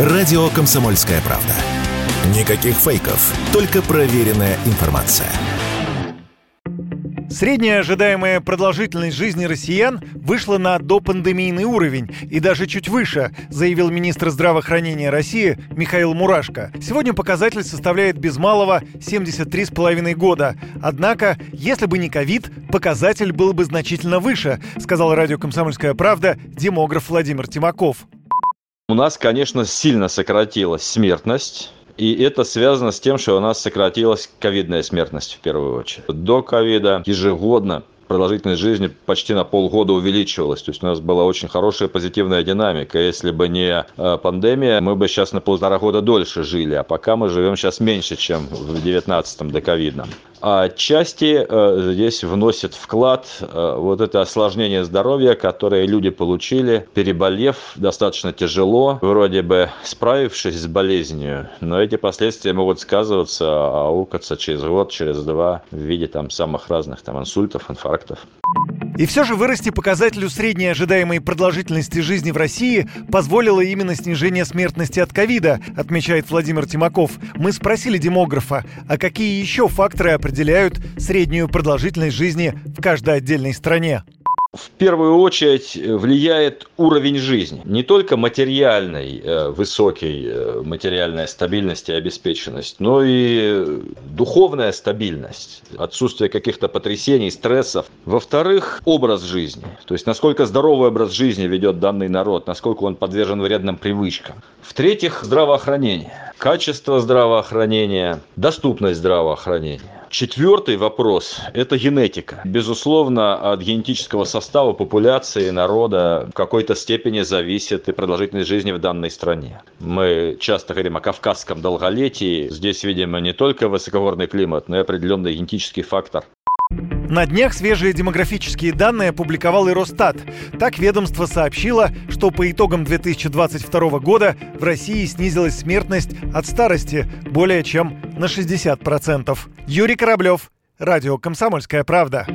Радио «Комсомольская правда». Никаких фейков, только проверенная информация. Средняя ожидаемая продолжительность жизни россиян вышла на допандемийный уровень и даже чуть выше, заявил министр здравоохранения России Михаил Мурашко. Сегодня показатель составляет без малого 73,5 года. Однако, если бы не ковид, показатель был бы значительно выше, сказал радио «Комсомольская правда» демограф Владимир Тимаков. У нас, конечно, сильно сократилась смертность. И это связано с тем, что у нас сократилась ковидная смертность в первую очередь. До ковида ежегодно продолжительность жизни почти на полгода увеличивалась. То есть у нас была очень хорошая позитивная динамика. Если бы не э, пандемия, мы бы сейчас на полтора года дольше жили. А пока мы живем сейчас меньше, чем в 19-м до ковидном. А отчасти э, здесь вносит вклад э, вот это осложнение здоровья, которое люди получили, переболев достаточно тяжело, вроде бы справившись с болезнью, но эти последствия могут сказываться, аукаться через год, через два в виде там самых разных там инсультов, инфарктов. И все же вырасти показателю средней ожидаемой продолжительности жизни в России позволило именно снижение смертности от ковида, отмечает Владимир Тимаков. Мы спросили демографа, а какие еще факторы определяют среднюю продолжительность жизни в каждой отдельной стране? В первую очередь э, влияет уровень жизни. Не только материальный, э, высокий, э, материальная стабильность и обеспеченность, но и духовная стабильность, отсутствие каких-то потрясений, стрессов. Во-вторых, образ жизни. То есть, насколько здоровый образ жизни ведет данный народ, насколько он подвержен вредным привычкам. В-третьих, здравоохранение. Качество здравоохранения, доступность здравоохранения. Четвертый вопрос – это генетика. Безусловно, от генетического состава популяции народа в какой-то степени зависит и продолжительность жизни в данной стране. Мы часто говорим о кавказском долголетии. Здесь, видимо, не только высокогорный климат, но и определенный генетический фактор. На днях свежие демографические данные опубликовал и Росстат. Так ведомство сообщило, что по итогам 2022 года в России снизилась смертность от старости более чем на 60%. Юрий Кораблев, Радио «Комсомольская правда».